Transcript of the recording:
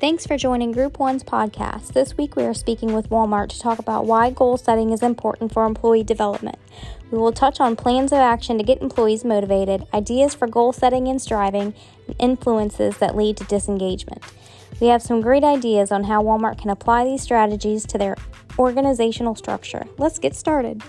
Thanks for joining Group One's podcast. This week we are speaking with Walmart to talk about why goal setting is important for employee development. We will touch on plans of action to get employees motivated, ideas for goal setting and striving, and influences that lead to disengagement. We have some great ideas on how Walmart can apply these strategies to their organizational structure. Let's get started.